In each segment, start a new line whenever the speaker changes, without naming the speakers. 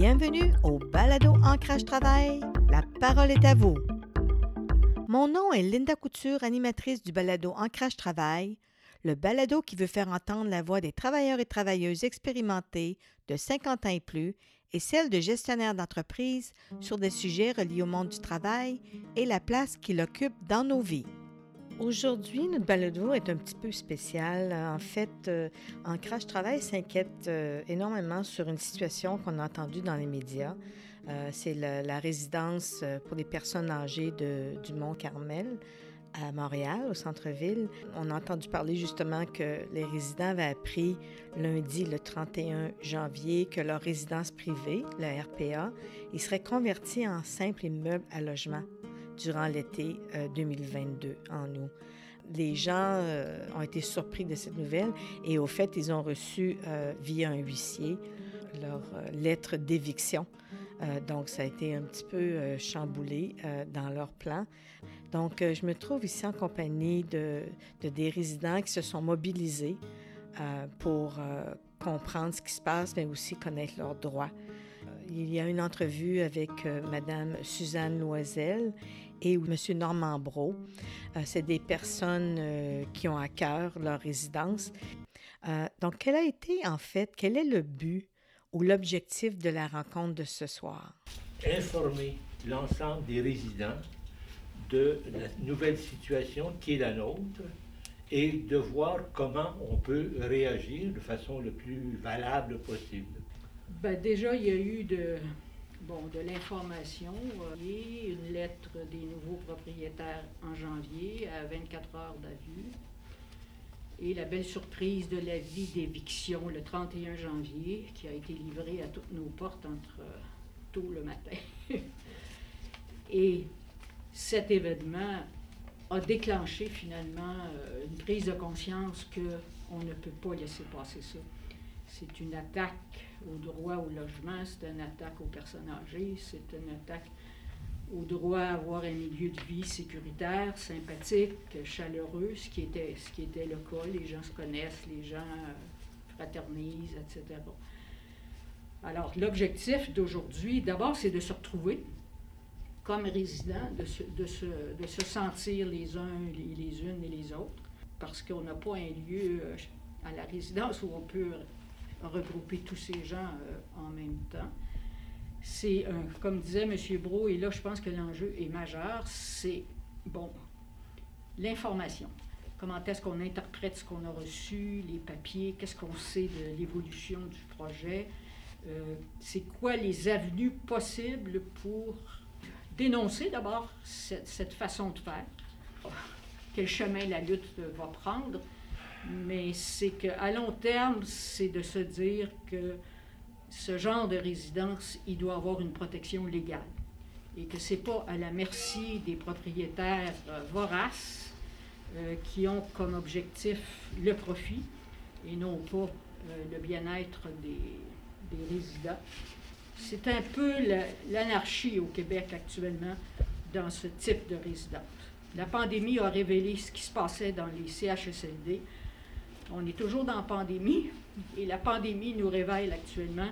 Bienvenue au Balado Ancrage Travail. La parole est à vous. Mon nom est Linda Couture, animatrice du Balado Ancrage Travail, le balado qui veut faire entendre la voix des travailleurs et travailleuses expérimentés de 50 ans et plus et celle de gestionnaires d'entreprises sur des sujets reliés au monde du travail et la place qu'il occupe dans nos vies. Aujourd'hui, notre balado est un petit peu spécial. En fait, euh, Ancrage Travail s'inquiète euh, énormément sur une situation qu'on a entendue dans les médias. Euh, c'est la, résidence pour les personnes âgées du Mont-Carmel à Montréal, au centre-ville. On a entendu parler justement que les résidents avaient appris lundi, le 31 janvier, que leur résidence privée, la RPA, ils seraient convertis en simple immeuble à logement durant l'été 2022 euh, en août. Les gens euh, ont été surpris de cette nouvelle et au fait, ils ont reçu euh, via un huissier leur lettre d'éviction. donc, ça a été un petit peu chamboulé dans leur plan. Donc, je me trouve ici en compagnie de, de des résidents qui se sont mobilisés pour comprendre ce qui se passe, mais aussi connaître leurs droits. Il y a une entrevue avec Madame Suzanne Loisel et M. Normand Bro. Euh, c'est des personnes euh, qui ont à cœur leur résidence. Euh, donc, quel a été en fait, quel est le but ou l'objectif de la rencontre de ce soir?
Informer l'ensemble des résidents de la nouvelle situation qui est la nôtre et de voir comment on peut réagir de façon le plus valable possible.
Ben déjà, il y a eu de, bon, de l'information et une lettre des nouveaux propriétaires en janvier à 24 heures d'avis. Et la belle surprise de l'avis d'éviction le 31 janvier, qui a été livré à toutes nos portes entre euh, tôt le matin. et cet événement a déclenché finalement euh, une prise de conscience qu'on ne peut pas laisser passer ça. C'est une attaque au droit au logement, c'est une attaque aux personnes âgées, c'est une attaque au droit à avoir un milieu de vie sécuritaire, sympathique, chaleureux, ce qui était, ce qui était le cas. Les gens se connaissent, les gens euh, fraternisent, etc. Alors, l'objectif d'aujourd'hui, d'abord, c'est de se retrouver comme résidents, de se, de, se, de se, sentir les uns, les, les unes et les autres, parce qu'on n'a pas un lieu euh, à la résidence où on peut regrouper tous ces gens euh, en même temps. C'est, comme disait M. Bro, et là je pense que l'enjeu est majeur, c'est, bon, l'information. Comment est-ce qu'on interprète ce qu'on a reçu, les papiers, qu'est-ce qu'on sait de l'évolution du projet, euh, c'est quoi les avenues possibles pour dénoncer d'abord cette, cette façon de faire, quel chemin la lutte va prendre, mais c'est qu'à long terme, c'est de se dire que ce genre de résidence, il doit avoir une protection légale et que ce n'est pas à la merci des propriétaires euh, voraces euh, qui ont comme objectif le profit et non pas euh, le bien-être des, des, résidents. C'est un peu l'anarchie au Québec actuellement dans ce type de résidence. La pandémie a révélé ce qui se passait dans les CHSLD on est toujours dans la pandémie et la pandémie nous révèle actuellement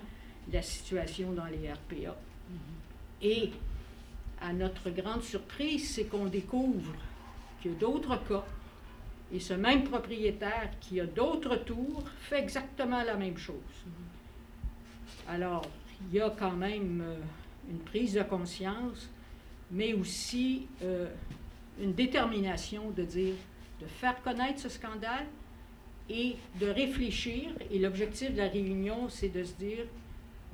la situation dans les RPA. Et à notre grande surprise, c'est qu'on découvre qu'il y a d'autres cas et ce même propriétaire qui a d'autres tours fait exactement la même chose. Alors, il y a quand même euh, une prise de conscience, mais aussi euh, une détermination de dire, de faire connaître ce scandale, et de réfléchir. Et l'objectif de la réunion, c'est de se dire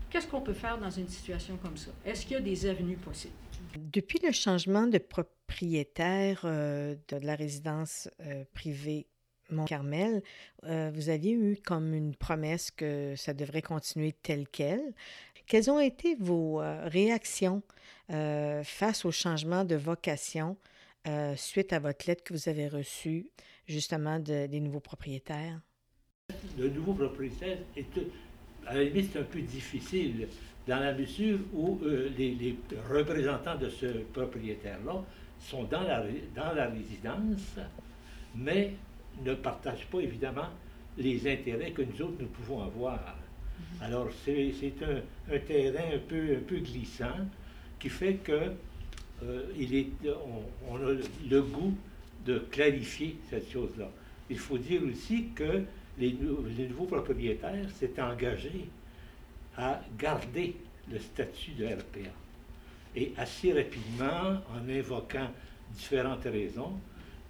qu'est-ce qu'on peut faire dans une situation comme ça? Est-ce qu'il y a des avenues possibles?
Depuis le changement de propriétaire euh, de la résidence euh, privée Mont-Carmel, euh, vous aviez eu comme une promesse que ça devrait continuer tel quel. Quelles ont été vos réactions face au changement de vocation? Suite à votre lettre que vous avez reçue justement des nouveaux propriétaires?
Le nouveau propriétaire est, à la limite, c'est un peu difficile dans la mesure où euh, les, représentants de ce propriétaire-là sont dans la, dans la résidence, mais ne partagent pas évidemment les intérêts que nous autres nous pouvons avoir. Alors, c'est un, terrain un peu, un peu glissant qui fait que euh, on, a le goût de clarifier cette chose-là. Il faut dire aussi que les, les nouveaux propriétaires s'étaient engagés à garder le statut de RPA. Et assez rapidement, en invoquant différentes raisons,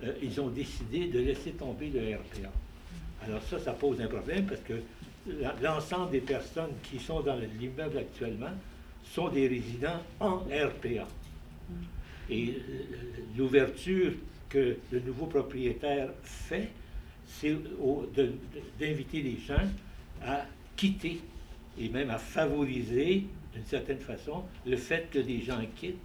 euh, ils ont décidé de laisser tomber le RPA. Alors ça, ça pose un problème parce que l'ensemble des personnes qui sont dans l'immeuble actuellement sont des résidents en RPA. Et euh, l'ouverture que le nouveau propriétaire fait, c'est d'inviter les gens à quitter et même à favoriser, d'une certaine façon, le fait que des gens quittent.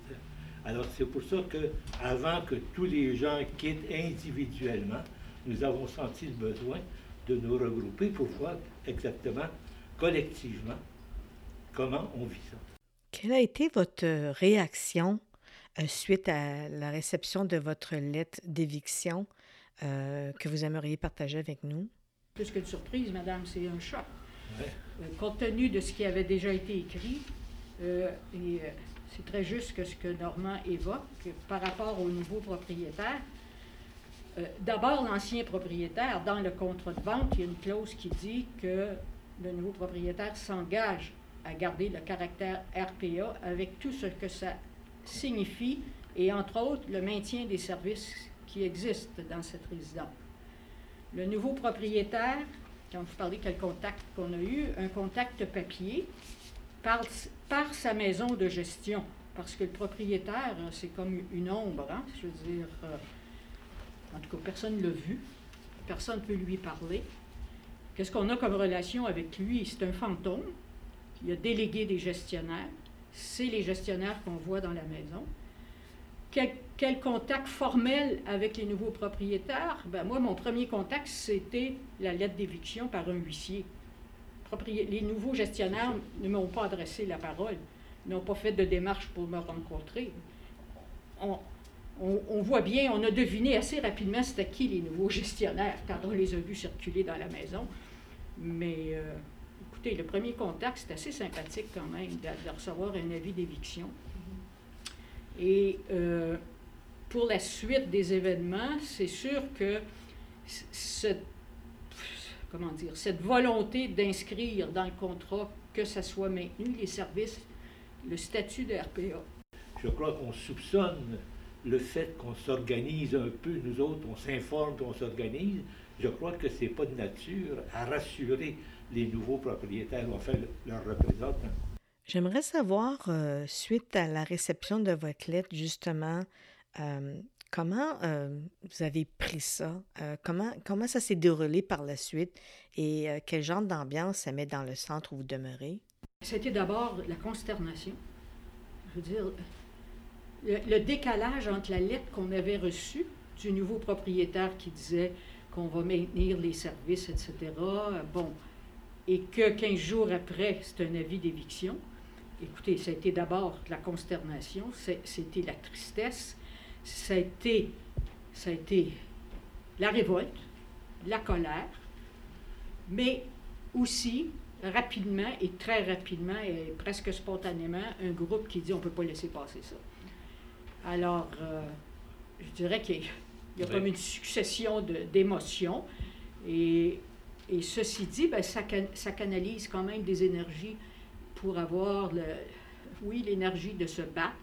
Alors c'est pour ça que, avant que tous les gens quittent individuellement, nous avons senti le besoin de nous regrouper pour voir exactement, collectivement, comment on vit ça.
Quelle a été votre réaction suite à la réception de votre lettre d'éviction euh, que vous aimeriez partager avec nous?
Plus qu'une surprise, madame, c'est un choc. Euh, compte tenu de ce qui avait déjà été écrit, et c'est très juste que ce que Normand évoque par rapport au nouveau propriétaire. D'abord, l'ancien propriétaire, dans le contrat de vente, il y a une clause qui dit que le nouveau propriétaire s'engage à garder le caractère RPA avec tout ce que ça signifie, et entre autres le maintien des services qui existent dans cette résidence. Le nouveau propriétaire, quand vous parlez quel contact qu'on a eu, un contact papier par, sa maison de gestion, parce que le propriétaire, c'est comme une ombre, hein, je veux dire, euh, en tout cas, personne ne l'a vu, personne ne peut lui parler. Qu'est-ce qu'on a comme relation avec lui? C'est un fantôme. Il a délégué des gestionnaires c'est les gestionnaires qu'on voit dans la maison. Quel, contact formel avec les nouveaux propriétaires? Ben, moi, mon premier contact, c'était la lettre d'éviction par un huissier. les nouveaux gestionnaires ne m'ont pas adressé la parole, n'ont pas fait de démarche pour me rencontrer. On, voit bien, on a deviné assez rapidement c'était qui les nouveaux gestionnaires quand on les a vus circuler dans la maison. Mais euh, écoutez, le premier contact, c'est assez sympathique quand même de, recevoir un avis d'éviction. Et euh, pour la suite des événements, c'est sûr que cette, comment dire, cette volonté d'inscrire dans le contrat que ça soit maintenu, les services, le statut de RPA.
Je crois qu'on soupçonne le fait qu'on s'organise un peu, nous autres, on s'informe, on s'organise. Je crois que ce n'est pas de nature à rassurer les nouveaux propriétaires, fait leurs représentants.
J'aimerais savoir, euh, suite à la réception de votre lettre, justement, euh, comment euh, vous avez pris ça? comment, comment ça s'est déroulé par la suite? Et quel genre d'ambiance ça met dans le centre où vous demeurez?
C'était d'abord la consternation. Je veux dire, le, le décalage entre la lettre qu'on avait reçue du nouveau propriétaire qui disait qu'on va maintenir les services, etc. Bon, et que 15 jours après, c'est un avis d'éviction. Écoutez, ça a été d'abord la consternation, c'était la tristesse, ça a été, ça a été la révolte, la colère, mais aussi rapidement et très rapidement et presque spontanément un groupe qui dit on ne peut pas laisser passer ça. Alors, euh, je dirais qu'il y a, comme une succession d'émotions et et ceci dit, ben, ça, canalise quand même des énergies pour avoir, oui, l'énergie de se battre,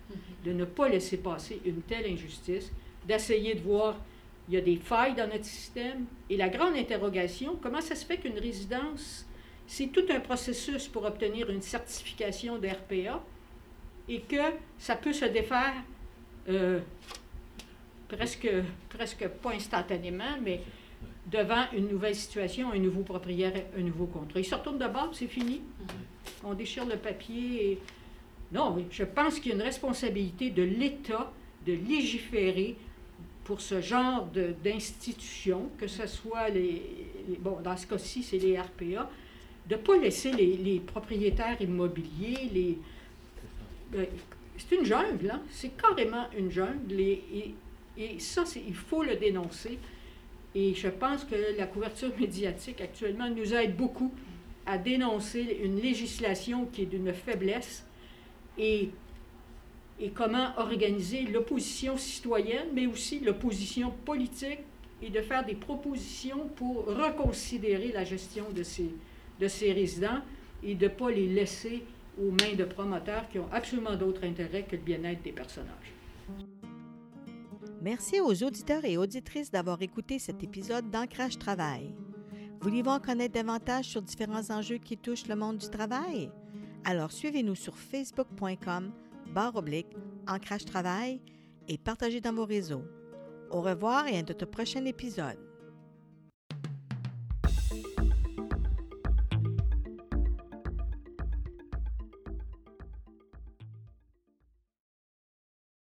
de ne pas laisser passer une telle injustice, d'essayer de voir, il y a des failles dans notre système. Et la grande interrogation, comment ça se fait qu'une résidence, c'est tout un processus pour obtenir une certification d'RPA et que ça peut se défaire euh, presque, presque pas instantanément, mais devant une nouvelle situation, un nouveau propriétaire, un nouveau contrat. Il se retourne de bord, c'est fini. On déchire le papier. Et... Non, je pense qu'il y a une responsabilité de l'État de légiférer pour ce genre d'institutions, que ce soit les, Bon, dans ce cas-ci, c'est les RPA, de ne pas laisser les, propriétaires immobiliers, les. Ben, c'est une jungle, hein? c'est carrément une jungle, et, et ça, il faut le dénoncer. Et je pense que la couverture médiatique actuellement nous aide beaucoup à dénoncer une législation qui est d'une faiblesse et, comment organiser l'opposition citoyenne, mais aussi l'opposition politique et de faire des propositions pour reconsidérer la gestion de ces, de ces résidents et de ne pas les laisser aux mains de promoteurs qui ont absolument d'autres intérêts que le bien-être des personnages.
Merci aux auditeurs et auditrices d'avoir écouté cet épisode d'Ancrage Travail. Voulez-vous en connaître davantage sur différents enjeux qui touchent le monde du travail? Alors suivez-nous sur facebook.com barre oblique Ancrage Travail et partagez dans vos réseaux. Au revoir et à notre prochain épisode.